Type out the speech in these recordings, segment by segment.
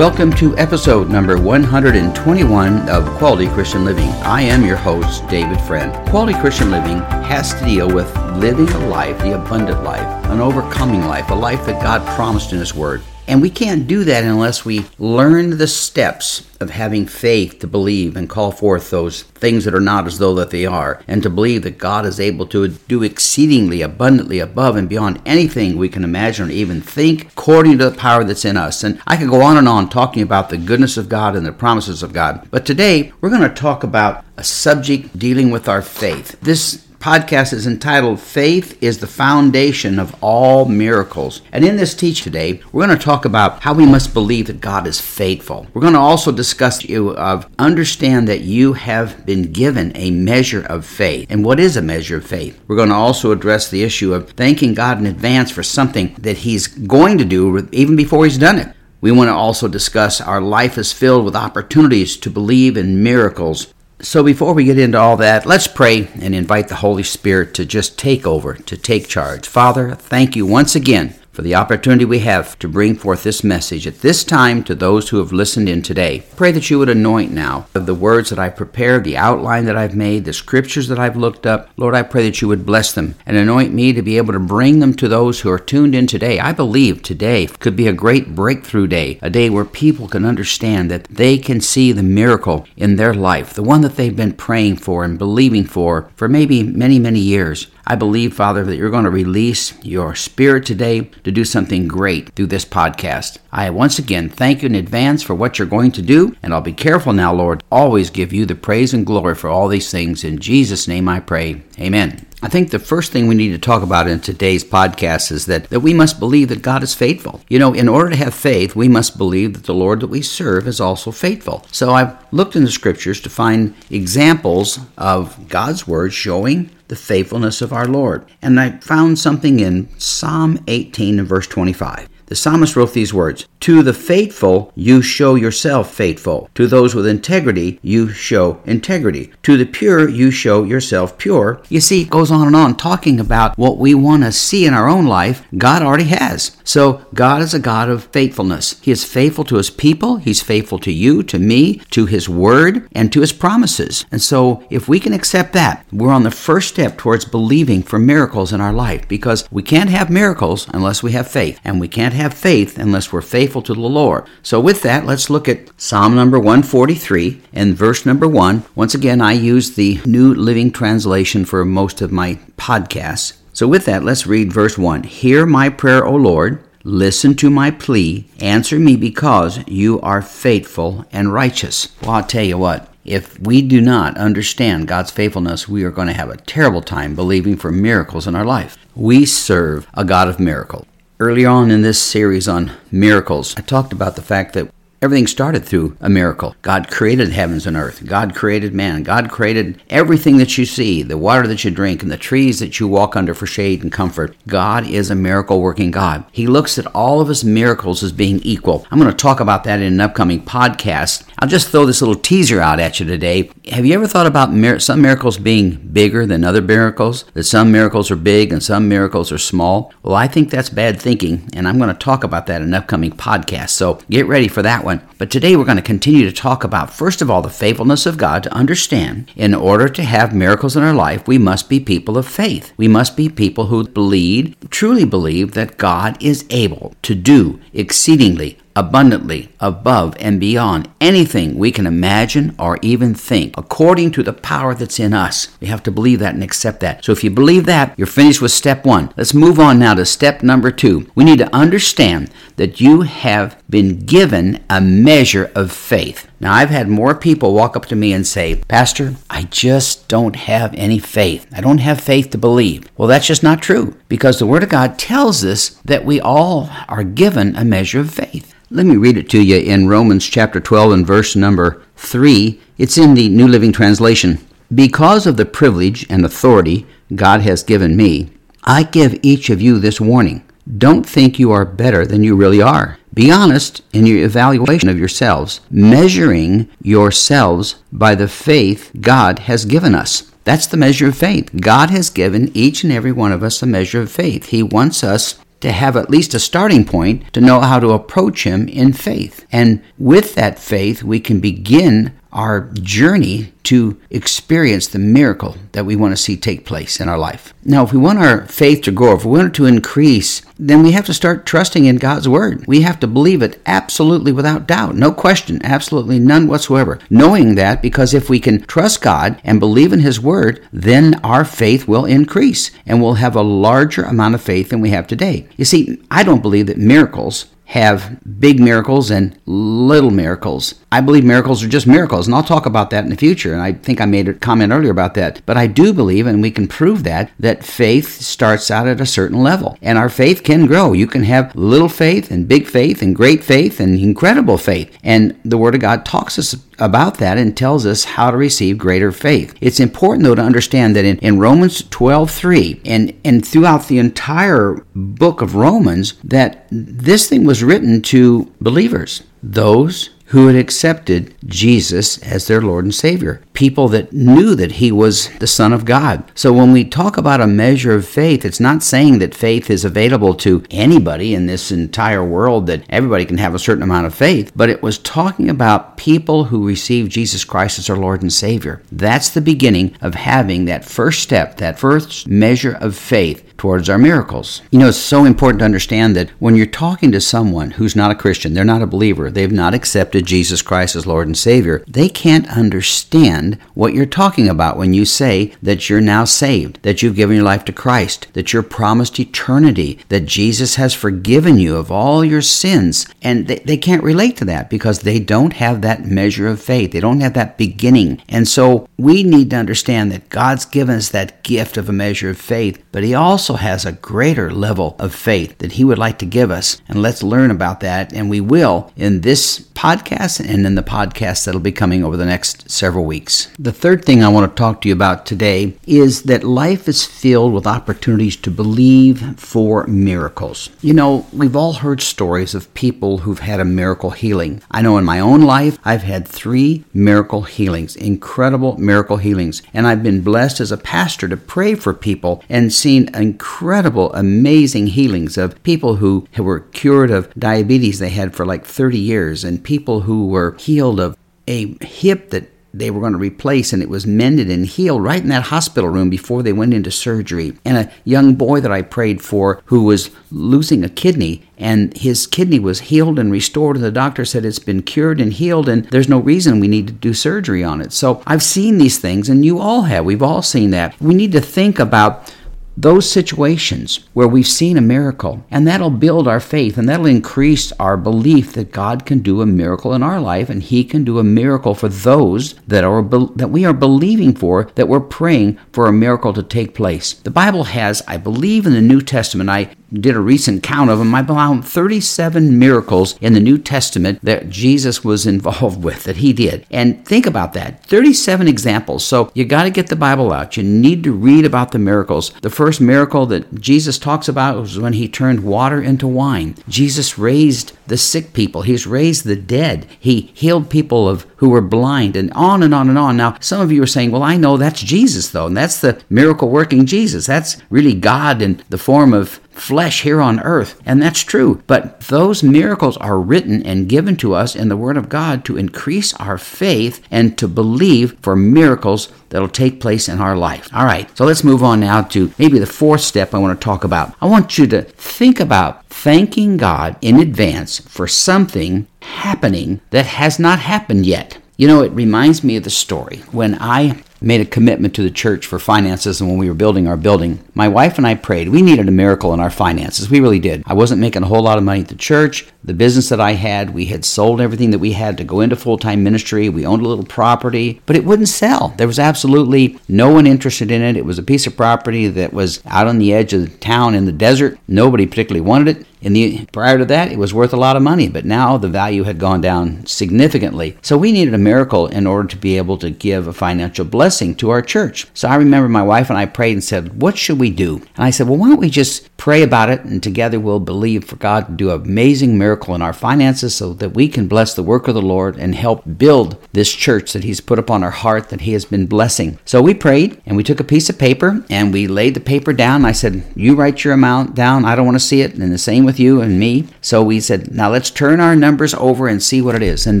Welcome to episode number 121 of Quality Christian Living. I am your host, David Friend. Quality Christian Living has to deal with living a life, the abundant life, an overcoming life, a life that God promised in His Word. And we can't do that unless we learn the steps of having faith to believe and call forth those things that are not as though that they are, and to believe that God is able to do exceedingly abundantly above and beyond anything we can imagine or even think, according to the power that's in us. And I could go on and on talking about the goodness of God and the promises of God. But today we're going to talk about a subject dealing with our faith. This podcast is entitled Faith is the Foundation of All Miracles. And in this teach today, we're going to talk about how we must believe that God is faithful. We're going to also discuss you of understand that you have been given a measure of faith. And what is a measure of faith? We're going to also address the issue of thanking God in advance for something that he's going to do even before he's done it. We want to also discuss our life is filled with opportunities to believe in miracles so, before we get into all that, let's pray and invite the Holy Spirit to just take over, to take charge. Father, thank you once again for the opportunity we have to bring forth this message at this time to those who have listened in today. Pray that you would anoint now of the words that I've prepared, the outline that I've made, the scriptures that I've looked up. Lord, I pray that you would bless them and anoint me to be able to bring them to those who are tuned in today. I believe today could be a great breakthrough day, a day where people can understand that they can see the miracle in their life, the one that they've been praying for and believing for for maybe many, many years. I believe, Father, that you're going to release your spirit today to do something great through this podcast. I once again thank you in advance for what you're going to do, and I'll be careful now, Lord, always give you the praise and glory for all these things. In Jesus' name I pray. Amen. I think the first thing we need to talk about in today's podcast is that, that we must believe that God is faithful. You know, in order to have faith, we must believe that the Lord that we serve is also faithful. So I've looked in the scriptures to find examples of God's word showing the faithfulness of our Lord. And I found something in Psalm 18 and verse 25. The psalmist wrote these words To the faithful, you show yourself faithful. To those with integrity, you show integrity. To the pure, you show yourself pure. You see, it goes on and on talking about what we want to see in our own life, God already has. So, God is a God of faithfulness. He is faithful to His people, He's faithful to you, to me, to His word, and to His promises. And so, if we can accept that, we're on the first step towards believing for miracles in our life because we can't have miracles unless we have faith, and we can't have faith unless we're faithful to the Lord. So, with that, let's look at Psalm number 143 and verse number 1. Once again, I use the New Living Translation for most of my podcasts. So, with that, let's read verse 1. Hear my prayer, O Lord. Listen to my plea. Answer me because you are faithful and righteous. Well, I'll tell you what. If we do not understand God's faithfulness, we are going to have a terrible time believing for miracles in our life. We serve a God of miracles. Earlier on in this series on miracles, I talked about the fact that Everything started through a miracle. God created heavens and earth. God created man. God created everything that you see, the water that you drink, and the trees that you walk under for shade and comfort. God is a miracle working God. He looks at all of his miracles as being equal. I'm going to talk about that in an upcoming podcast. I'll just throw this little teaser out at you today. Have you ever thought about mir- some miracles being bigger than other miracles? That some miracles are big and some miracles are small? Well, I think that's bad thinking, and I'm going to talk about that in an upcoming podcast. So get ready for that one one. But today we're going to continue to talk about, first of all, the faithfulness of God to understand in order to have miracles in our life, we must be people of faith. We must be people who believe, truly believe that God is able to do exceedingly abundantly above and beyond anything we can imagine or even think, according to the power that's in us. We have to believe that and accept that. So if you believe that, you're finished with step one. Let's move on now to step number two. We need to understand that you have been given a measure of faith. Now, I've had more people walk up to me and say, Pastor, I just don't have any faith. I don't have faith to believe. Well, that's just not true because the Word of God tells us that we all are given a measure of faith. Let me read it to you in Romans chapter 12 and verse number 3. It's in the New Living Translation. Because of the privilege and authority God has given me, I give each of you this warning. Don't think you are better than you really are. Be honest in your evaluation of yourselves, measuring yourselves by the faith God has given us. That's the measure of faith. God has given each and every one of us a measure of faith. He wants us to have at least a starting point to know how to approach Him in faith. And with that faith, we can begin our journey to experience the miracle that we want to see take place in our life. Now, if we want our faith to grow, if we want it to increase, then we have to start trusting in God's word. We have to believe it absolutely without doubt, no question, absolutely none whatsoever. Knowing that because if we can trust God and believe in his word, then our faith will increase and we'll have a larger amount of faith than we have today. You see, I don't believe that miracles have big miracles and little miracles. I believe miracles are just miracles, and I'll talk about that in the future. And I think I made a comment earlier about that. But I do believe, and we can prove that, that faith starts out at a certain level. And our faith can grow. You can have little faith and big faith and great faith and incredible faith. And the Word of God talks us about that and tells us how to receive greater faith. It's important though to understand that in, in Romans 12 3 and, and throughout the entire book of Romans, that this thing was written to believers, those who had accepted Jesus as their Lord and Savior, people that knew that He was the Son of God. So when we talk about a measure of faith, it's not saying that faith is available to anybody in this entire world, that everybody can have a certain amount of faith, but it was talking about people who received Jesus Christ as their Lord and Savior. That's the beginning of having that first step, that first measure of faith towards our miracles. You know, it's so important to understand that when you're talking to someone who's not a Christian, they're not a believer, they've not accepted Jesus Christ as Lord and Savior, they can't understand what you're talking about when you say that you're now saved, that you've given your life to Christ, that you're promised eternity, that Jesus has forgiven you of all your sins. And they, they can't relate to that because they don't have that measure of faith. They don't have that beginning. And so we need to understand that God's given us that gift of a measure of faith, but He also also has a greater level of faith that He would like to give us. And let's learn about that. And we will in this podcast and in the podcast that'll be coming over the next several weeks. The third thing I want to talk to you about today is that life is filled with opportunities to believe for miracles. You know, we've all heard stories of people who've had a miracle healing. I know in my own life, I've had three miracle healings, incredible miracle healings. And I've been blessed as a pastor to pray for people and seen incredible, amazing healings of people who were cured of diabetes they had for like 30 years, and people who were healed of a hip that they were going to replace and it was mended and healed right in that hospital room before they went into surgery. And a young boy that I prayed for who was losing a kidney and his kidney was healed and restored and the doctor said it's been cured and healed and there's no reason we need to do surgery on it. So I've seen these things and you all have. We've all seen that. We need to think about those situations where we've seen a miracle, and that'll build our faith and that'll increase our belief that God can do a miracle in our life and He can do a miracle for those that are that we are believing for, that we're praying for a miracle to take place. The Bible has, I believe, in the New Testament, I did a recent count of them. I found 37 miracles in the New Testament that Jesus was involved with, that He did. And think about that 37 examples. So you got to get the Bible out. You need to read about the miracles. The first miracle that Jesus talks about was when he turned water into wine. Jesus raised the sick people. He's raised the dead. He healed people of who were blind and on and on and on. Now, some of you are saying, "Well, I know that's Jesus though, and that's the miracle working Jesus. That's really God in the form of flesh here on earth. And that's true. But those miracles are written and given to us in the Word of God to increase our faith and to believe for miracles that'll take place in our life. All right, so let's move on now to maybe the fourth step I want to talk about. I want you to think about thanking God in advance for something happening that has not happened yet. You know, it reminds me of the story when I made a commitment to the church for finances and when we were building our building. My wife and I prayed. We needed a miracle in our finances. We really did. I wasn't making a whole lot of money at the church. The business that I had, we had sold everything that we had to go into full time ministry. We owned a little property, but it wouldn't sell. There was absolutely no one interested in it. It was a piece of property that was out on the edge of the town in the desert. Nobody particularly wanted it. In the prior to that, it was worth a lot of money, but now the value had gone down significantly. So we needed a miracle in order to be able to give a financial blessing to our church. So I remember my wife and I prayed and said, "What should we do?" And I said, "Well, why don't we just pray about it, and together we'll believe for God to do an amazing miracle in our finances so that we can bless the work of the Lord and help build this church that He's put upon our heart that He has been blessing. So we prayed and we took a piece of paper and we laid the paper down. I said, You write your amount down. I don't want to see it. And the same with you and me. So we said, Now let's turn our numbers over and see what it is. And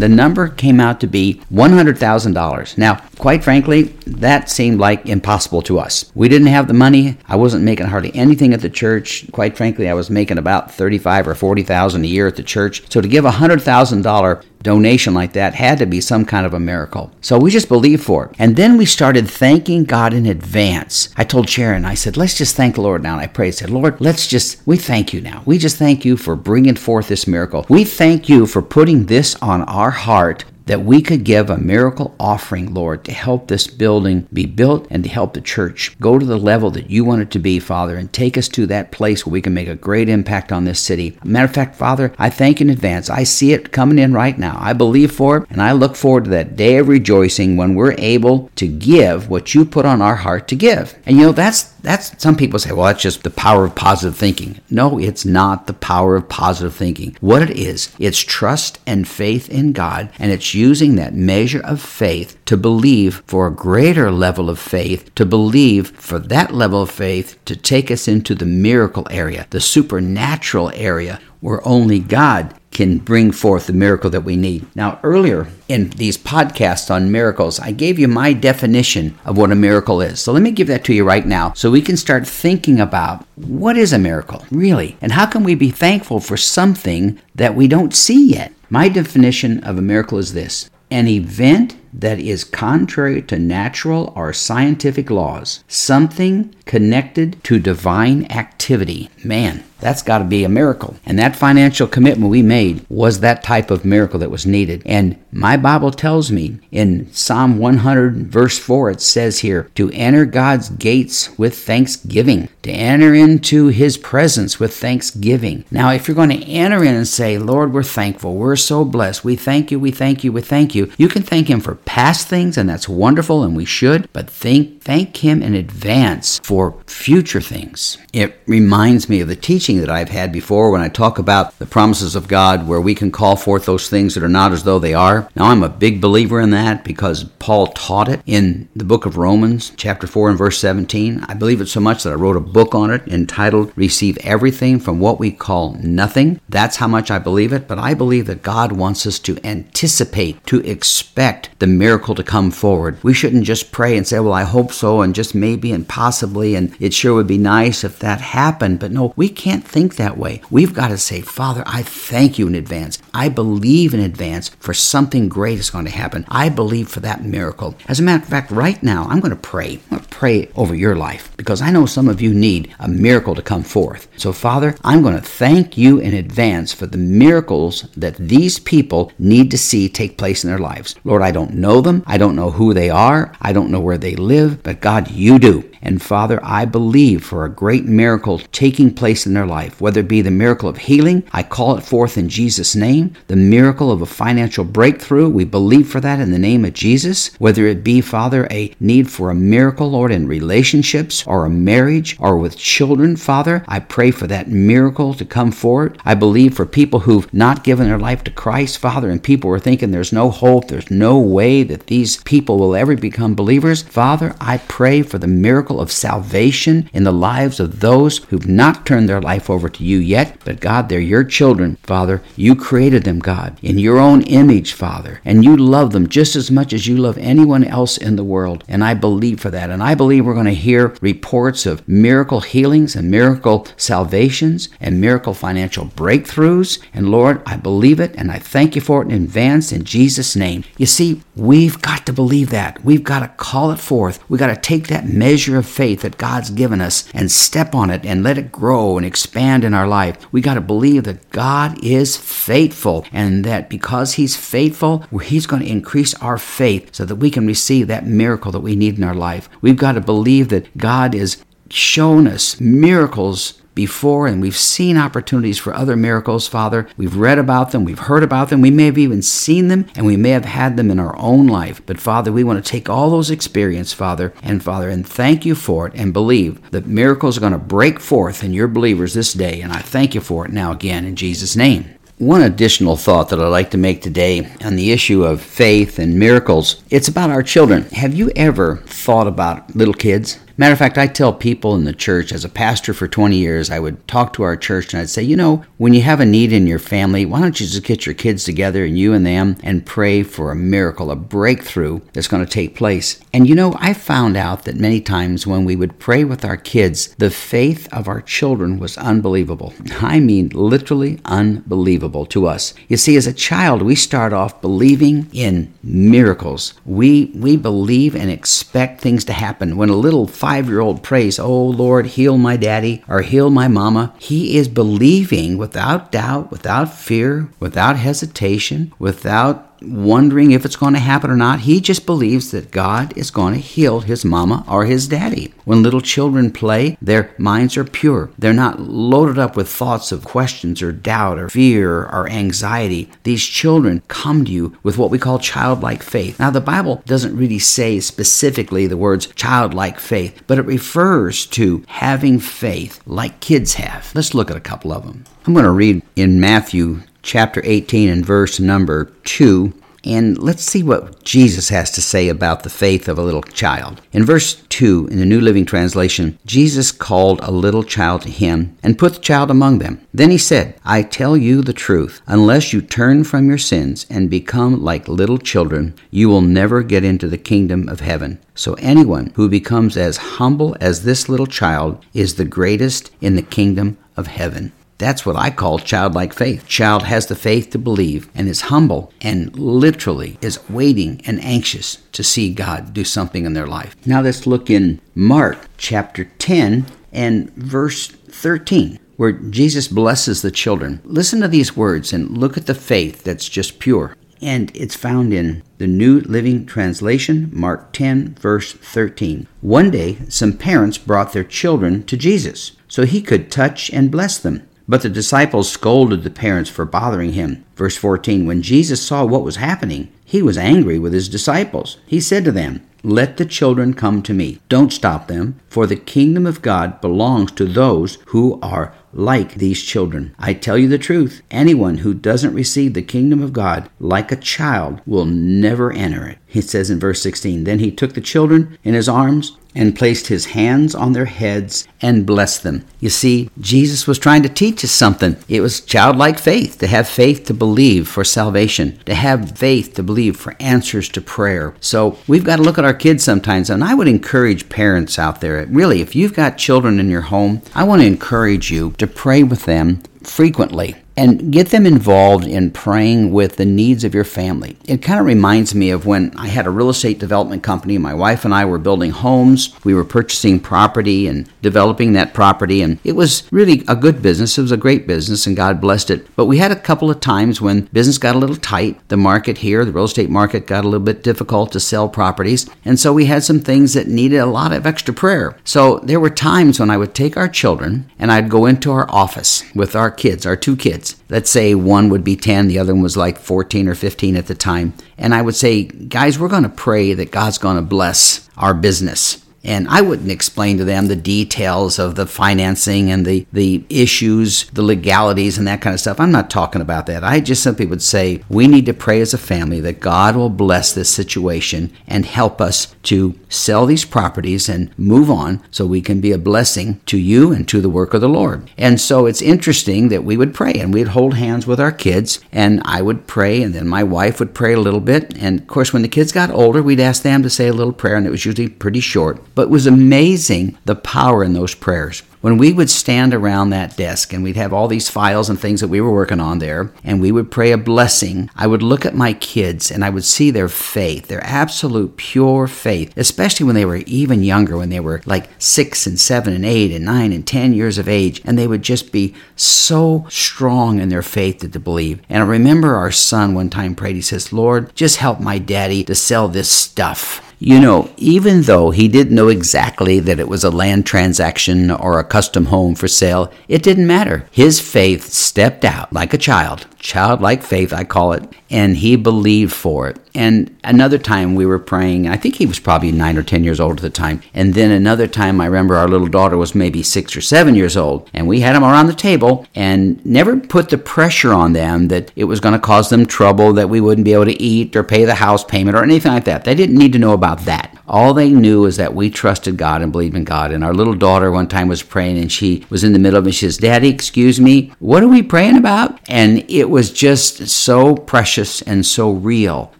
the number came out to be $100,000. Now, quite frankly, that seemed like impossible to us. We didn't have the money. I wasn't making hardly anything at the church. Quite frankly, I was making about 35 or 40,000 a year at the church. So to give a $100,000 donation like that had to be some kind of a miracle. So we just believed for it. And then we started thanking God in advance. I told Sharon, I said, let's just thank the Lord now. And I prayed, I said, Lord, let's just, we thank you now. We just thank you for bringing forth this miracle. We thank you for putting this on our heart that we could give a miracle offering, Lord, to help this building be built and to help the church go to the level that you want it to be, Father, and take us to that place where we can make a great impact on this city. Matter of fact, Father, I thank you in advance. I see it coming in right now. I believe for it, and I look forward to that day of rejoicing when we're able to give what you put on our heart to give. And you know, that's that's some people say, well, that's just the power of positive thinking. No, it's not the power of positive thinking. What it is, it's trust and faith in God, and it's using that measure of faith to believe for a greater level of faith, to believe for that level of faith to take us into the miracle area, the supernatural area where only God can bring forth the miracle that we need. Now, earlier in these podcasts on miracles, I gave you my definition of what a miracle is. So let me give that to you right now so we can start thinking about what is a miracle, really, and how can we be thankful for something that we don't see yet. My definition of a miracle is this an event that is contrary to natural or scientific laws, something connected to divine activity. Man, that's got to be a miracle. And that financial commitment we made was that type of miracle that was needed. And my Bible tells me in Psalm 100, verse 4, it says here to enter God's gates with thanksgiving, to enter into his presence with thanksgiving. Now, if you're going to enter in and say, Lord, we're thankful, we're so blessed, we thank you, we thank you, we thank you, you can thank him for past things, and that's wonderful, and we should, but thank, thank him in advance for future things. It reminds me of the teaching that I've had before when I talk about the promises of God, where we can call forth those things that are not as though they are. Now, I'm a big believer in that because Paul taught it in the book of Romans, chapter 4 and verse 17. I believe it so much that I wrote a book on it entitled Receive Everything from What We Call Nothing. That's how much I believe it, but I believe that God wants us to anticipate, to expect the miracle to come forward. We shouldn't just pray and say, Well, I hope so, and just maybe and possibly, and it sure would be nice if that happened. But no, we can't think that way. We've got to say, Father, I thank you in advance. I believe in advance for something great is going to happen. I believe for that miracle. As a matter of fact, right now, I'm going to pray. I'm going to pray over your life because I know some of you need a miracle to come forth. So, Father, I'm going to thank you in advance for the miracles that these people need to see take place in their lives. Lord, I don't know them. I don't know who they are. I don't know where they live, but God, you do. And Father, I believe for a great miracle taking place in their life, whether it be the miracle of healing, I call it forth in Jesus' name, the miracle of a financial breakthrough, we believe for that in the name of Jesus, whether it be, Father, a need for a miracle, Lord, in relationships or a marriage or with children, Father, I pray for that miracle to come forward. I believe for people who've not given their life to Christ, Father, and people are thinking there's no hope, there's no way that these people will ever become believers, Father, I pray for the miracle miracle of salvation in the lives of those who've not turned their life over to you yet. But God, they're your children, Father. You created them, God, in your own image, Father. And you love them just as much as you love anyone else in the world. And I believe for that. And I believe we're going to hear reports of miracle healings and miracle salvations and miracle financial breakthroughs. And Lord, I believe it and I thank you for it in advance in Jesus' name. You see, we've got to believe that. We've got to call it forth. We've got to take that measure of faith that God's given us and step on it and let it grow and expand in our life. We've got to believe that God is faithful and that because He's faithful, He's going to increase our faith so that we can receive that miracle that we need in our life. We've got to believe that God is shown us miracles before and we've seen opportunities for other miracles, Father. We've read about them, we've heard about them, we may have even seen them, and we may have had them in our own life. But Father, we want to take all those experiences, Father, and Father, and thank you for it and believe that miracles are going to break forth in your believers this day. And I thank you for it now again in Jesus' name. One additional thought that I'd like to make today on the issue of faith and miracles, it's about our children. Have you ever thought about little kids? Matter of fact, I tell people in the church, as a pastor for 20 years, I would talk to our church and I'd say, you know, when you have a need in your family, why don't you just get your kids together and you and them and pray for a miracle, a breakthrough that's going to take place. And you know, I found out that many times when we would pray with our kids, the faith of our children was unbelievable. I mean, literally unbelievable to us. You see, as a child, we start off believing in miracles. We we believe and expect things to happen. When a little year old prays, Oh Lord, heal my daddy or heal my mama, he is believing without doubt, without fear, without hesitation, without wondering if it's going to happen or not. He just believes that God is going to heal his mama or his daddy. When little children play, their minds are pure. They're not loaded up with thoughts of questions or doubt or fear or anxiety. These children come to you with what we call childlike faith. Now, the Bible doesn't really say specifically the words childlike faith, but it refers to having faith like kids have. Let's look at a couple of them. I'm going to read in Matthew chapter 18 and verse number 2. And let's see what Jesus has to say about the faith of a little child. In verse 2 in the New Living Translation, Jesus called a little child to him and put the child among them. Then he said, I tell you the truth, unless you turn from your sins and become like little children, you will never get into the kingdom of heaven. So anyone who becomes as humble as this little child is the greatest in the kingdom of heaven. That's what I call childlike faith. Child has the faith to believe and is humble and literally is waiting and anxious to see God do something in their life. Now let's look in Mark chapter 10 and verse 13 where Jesus blesses the children. Listen to these words and look at the faith that's just pure. And it's found in the New Living Translation, Mark 10, verse 13. One day, some parents brought their children to Jesus so he could touch and bless them. But the disciples scolded the parents for bothering him. Verse 14 When Jesus saw what was happening, he was angry with his disciples. He said to them, Let the children come to me. Don't stop them, for the kingdom of God belongs to those who are like these children. I tell you the truth anyone who doesn't receive the kingdom of God like a child will never enter it. He says in verse 16 Then he took the children in his arms and placed his hands on their heads and blessed them. You see, Jesus was trying to teach us something. It was childlike faith, to have faith to believe for salvation, to have faith to believe for answers to prayer. So we've got to look at our kids sometimes, and I would encourage parents out there, really, if you've got children in your home, I want to encourage you to pray with them frequently and get them involved in praying with the needs of your family. It kind of reminds me of when I had a real estate development company. My wife and I were building homes, we were purchasing property and developing that property, and it was really a good business. It was a great business, and God blessed it. But we had a couple of times when business got a little tight. The market here, the real estate market, got a little bit difficult to sell properties, and so we had some things that needed a lot of extra prayer. So there were times when I would take our children and I'd go into our office with our kids, our two kids Let's say one would be 10, the other one was like 14 or 15 at the time. And I would say, guys, we're going to pray that God's going to bless our business. And I wouldn't explain to them the details of the financing and the, the issues, the legalities, and that kind of stuff. I'm not talking about that. I just simply would say we need to pray as a family that God will bless this situation and help us to sell these properties and move on so we can be a blessing to you and to the work of the Lord. And so it's interesting that we would pray and we'd hold hands with our kids, and I would pray, and then my wife would pray a little bit. And of course, when the kids got older, we'd ask them to say a little prayer, and it was usually pretty short. But it was amazing the power in those prayers. When we would stand around that desk and we'd have all these files and things that we were working on there, and we would pray a blessing, I would look at my kids and I would see their faith, their absolute pure faith, especially when they were even younger, when they were like six and seven and eight and nine and ten years of age, and they would just be so strong in their faith that to believe. And I remember our son one time prayed, he says, Lord, just help my daddy to sell this stuff. You know, even though he didn't know exactly that it was a land transaction or a custom home for sale. It didn't matter. His faith stepped out like a child, childlike faith, I call it, and he believed for it. And another time we were praying, I think he was probably nine or 10 years old at the time. And then another time, I remember our little daughter was maybe six or seven years old, and we had them around the table and never put the pressure on them that it was going to cause them trouble, that we wouldn't be able to eat or pay the house payment or anything like that. They didn't need to know about that. All they knew is that we trusted God and believed in God. And our little daughter one time was praying and she was in the middle of it. She says, Daddy, excuse me, what are we praying about? And it was just so precious and so real.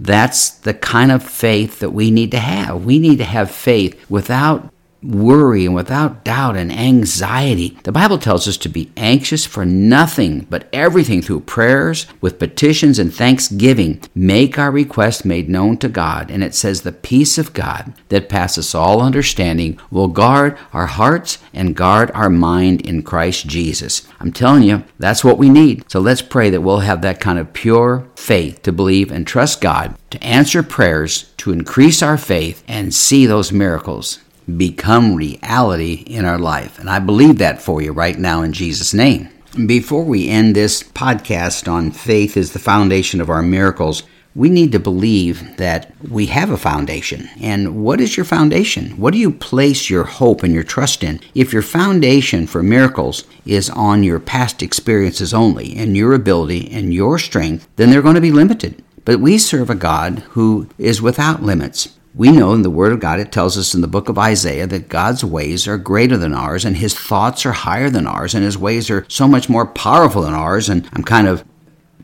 That's the kind of faith that we need to have. We need to have faith without worry and without doubt and anxiety. The Bible tells us to be anxious for nothing, but everything through prayers, with petitions and thanksgiving. Make our requests made known to God. And it says, The peace of God that passes all understanding will guard our hearts and guard our mind in Christ Jesus. I'm telling you, that's what we need. So let's pray that we'll have that kind of pure faith to believe and trust God to answer prayers, to increase our faith, and see those miracles become reality in our life. And I believe that for you right now in Jesus' name. Before we end this podcast on faith is the foundation of our miracles, we need to believe that we have a foundation. And what is your foundation? What do you place your hope and your trust in? If your foundation for miracles is on your past experiences only and your ability and your strength, then they're going to be limited. But we serve a God who is without limits. We know in the Word of God, it tells us in the book of Isaiah that God's ways are greater than ours, and His thoughts are higher than ours, and His ways are so much more powerful than ours. And I'm kind of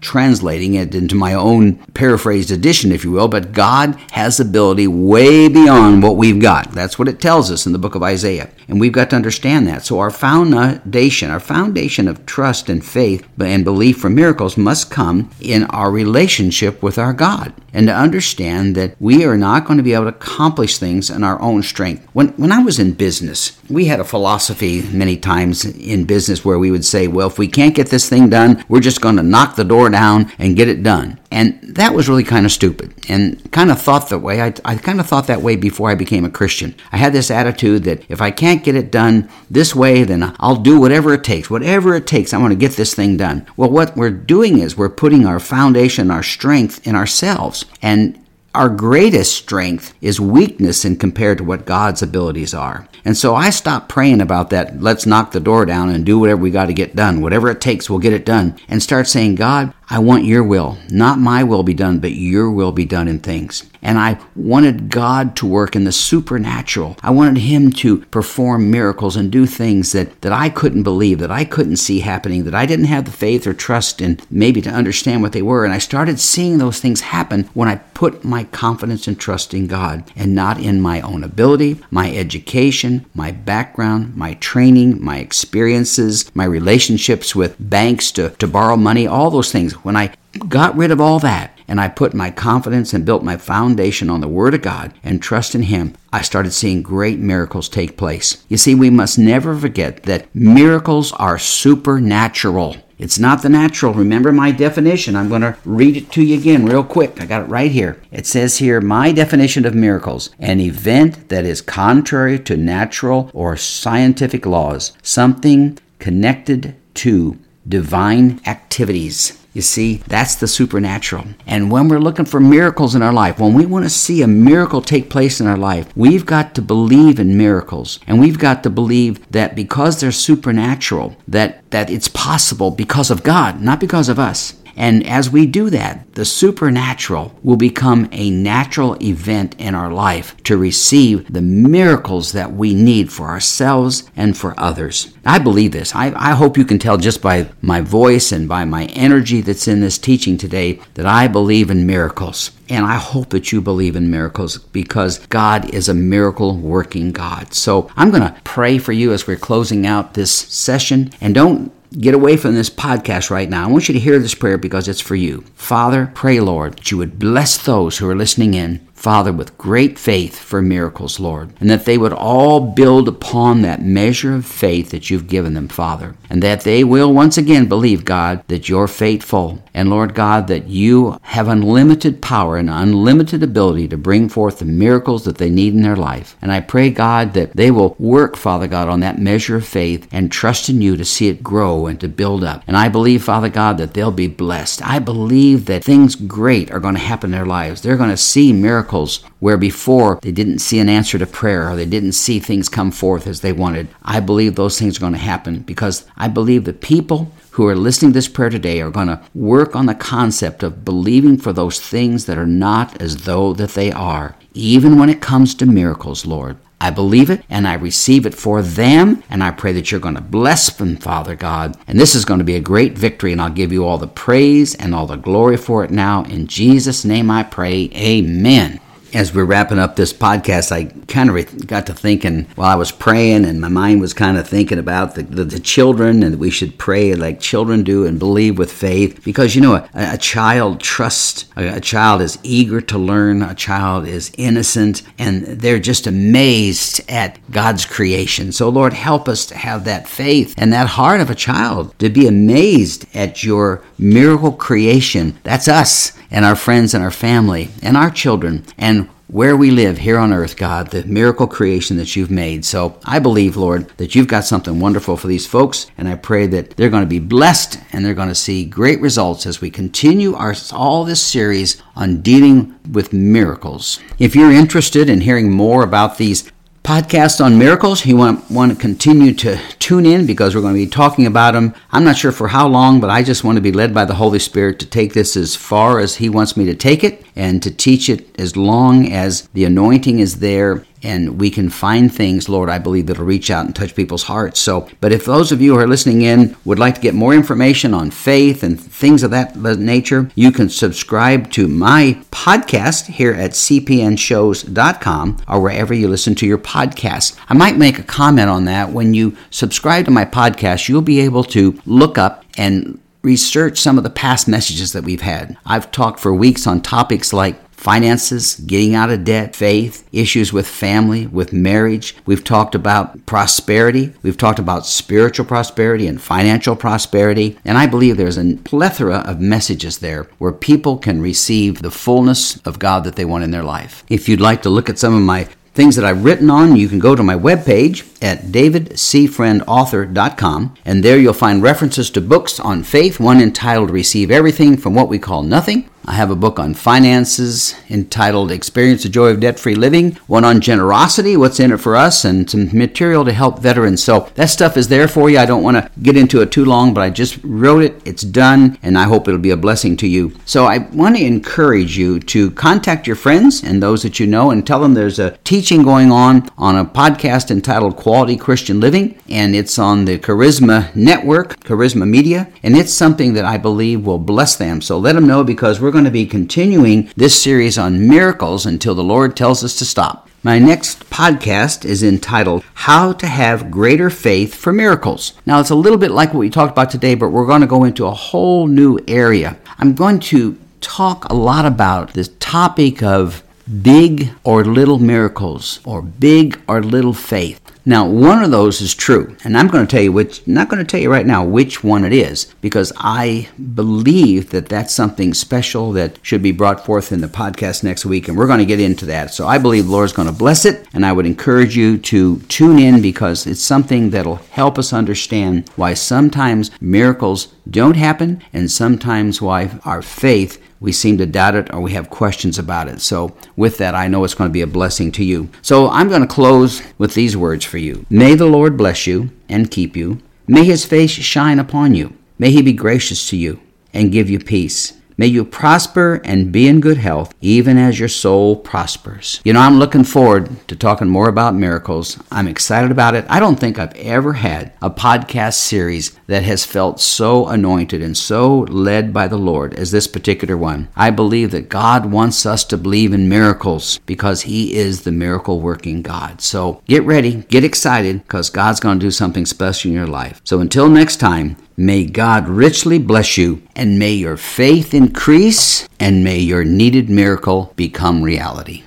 translating it into my own paraphrased edition, if you will, but God has ability way beyond what we've got. That's what it tells us in the book of Isaiah. And we've got to understand that. So our foundation, our foundation of trust and faith and belief for miracles must come in our relationship with our God. And to understand that we are not going to be able to accomplish things in our own strength. When, when I was in business, we had a philosophy many times in business where we would say, well, if we can't get this thing done, we're just going to knock the door down and get it done. And that was really kind of stupid and kind of thought that way. I, I kind of thought that way before I became a Christian. I had this attitude that if I can't get it done this way, then I'll do whatever it takes. Whatever it takes, I want to get this thing done. Well, what we're doing is we're putting our foundation, our strength in ourselves. And our greatest strength is weakness in compared to what God's abilities are. And so I stopped praying about that. Let's knock the door down and do whatever we got to get done. Whatever it takes, we'll get it done. And start saying, God, I want your will. Not my will be done, but your will be done in things. And I wanted God to work in the supernatural. I wanted Him to perform miracles and do things that, that I couldn't believe, that I couldn't see happening, that I didn't have the faith or trust in maybe to understand what they were. And I started seeing those things happen when I put my confidence and trust in God and not in my own ability, my education, my background, my training, my experiences, my relationships with banks to, to borrow money, all those things. When I got rid of all that and I put my confidence and built my foundation on the Word of God and trust in Him, I started seeing great miracles take place. You see, we must never forget that miracles are supernatural. It's not the natural. Remember my definition. I'm going to read it to you again real quick. I got it right here. It says here my definition of miracles an event that is contrary to natural or scientific laws, something connected to divine activities. You see, that's the supernatural. And when we're looking for miracles in our life, when we want to see a miracle take place in our life, we've got to believe in miracles. And we've got to believe that because they're supernatural, that, that it's possible because of God, not because of us. And as we do that, the supernatural will become a natural event in our life to receive the miracles that we need for ourselves and for others. I believe this. I, I hope you can tell just by my voice and by my energy that's in this teaching today that I believe in miracles. And I hope that you believe in miracles because God is a miracle working God. So I'm going to pray for you as we're closing out this session. And don't get away from this podcast right now. I want you to hear this prayer because it's for you. Father, pray, Lord, that you would bless those who are listening in Father, with great faith for miracles, Lord, and that they would all build upon that measure of faith that you've given them, Father, and that they will once again believe, God, that you're faithful, and Lord God, that you have unlimited power and unlimited ability to bring forth the miracles that they need in their life. And I pray, God, that they will work, Father God, on that measure of faith and trust in you to see it grow and to build up. And I believe, Father God, that they'll be blessed. I believe that things great are going to happen in their lives. They're going to see miracles where before they didn't see an answer to prayer or they didn't see things come forth as they wanted. I believe those things are going to happen because I believe the people who are listening to this prayer today are going to work on the concept of believing for those things that are not as though that they are, even when it comes to miracles, Lord. I believe it and I receive it for them, and I pray that you're going to bless them, Father God. And this is going to be a great victory, and I'll give you all the praise and all the glory for it now. In Jesus' name I pray, amen as we're wrapping up this podcast, I kind of got to thinking while I was praying, and my mind was kind of thinking about the, the, the children, and we should pray like children do and believe with faith. Because, you know, a, a child trusts, a, a, child is eager to learn, a child is innocent, and they're just amazed at God's creation. So, Lord, help us to have that faith and that heart of a child to be amazed at your miracle creation. That's us and our friends and our family and our children and where we live here on earth, God, the miracle creation that you've made. So I believe, Lord, that you've got something wonderful for these folks, and I pray that they're going to be blessed and they're going to see great results as we continue our all this series on dealing with miracles. If you're interested in hearing more about these podcast on miracles. You want, want to continue to tune in because we're going to be talking about them. I'm not sure for how long, but I just want to be led by the Holy Spirit to take this as far as He wants me to take it and to teach it as long as the anointing is there and we can find things, Lord, I believe that'll reach out and touch people's hearts. So, but if those of you who are listening in would like to get more information on faith and things of that nature, you can subscribe to my podcast here at cpnshows.com or wherever you listen to your podcast. I might make a comment on that. When you subscribe to my podcast, you'll be able to look up and research some of the past messages that we've had. I've talked for weeks on topics like finances, getting out of debt, faith, issues with family, with marriage. We've talked about prosperity. We've talked about spiritual prosperity and financial prosperity. And I believe there's a plethora of messages there where people can receive the fullness of God that they want in their life. If you'd like to look at some of my things that I've written on, you can go to my webpage at davidcfriendauthor.com, and there you'll find references to books on faith, one entitled Receive Everything from What We Call Nothing, I have a book on finances entitled Experience the Joy of Debt Free Living, one on generosity, what's in it for us, and some material to help veterans. So that stuff is there for you. I don't want to get into it too long, but I just wrote it. It's done, and I hope it'll be a blessing to you. So I want to encourage you to contact your friends and those that you know and tell them there's a teaching going on on a podcast entitled Quality Christian Living, and it's on the Charisma Network, Charisma Media, and it's something that I believe will bless them. So let them know because we're going to be continuing this series on miracles until the Lord tells us to stop. My next podcast is entitled How to Have Greater Faith for Miracles. Now, it's a little bit like what we talked about today, but we're going to go into a whole new area. I'm going to talk a lot about this topic of big or little miracles or big or little faith. Now, one of those is true, and I'm going to tell you which, not going to tell you right now which one it is, because I believe that that's something special that should be brought forth in the podcast next week, and we're going to get into that. So I believe the Lord's going to bless it, and I would encourage you to tune in because it's something that'll help us understand why sometimes miracles don't happen, and sometimes why our faith we seem to doubt it or we have questions about it. So, with that, I know it's going to be a blessing to you. So, I'm going to close with these words for you May the Lord bless you and keep you. May his face shine upon you. May he be gracious to you and give you peace. May you prosper and be in good health, even as your soul prospers. You know, I'm looking forward to talking more about miracles. I'm excited about it. I don't think I've ever had a podcast series that has felt so anointed and so led by the Lord as this particular one. I believe that God wants us to believe in miracles because He is the miracle working God. So get ready, get excited, because God's going to do something special in your life. So until next time, May God richly bless you, and may your faith increase, and may your needed miracle become reality.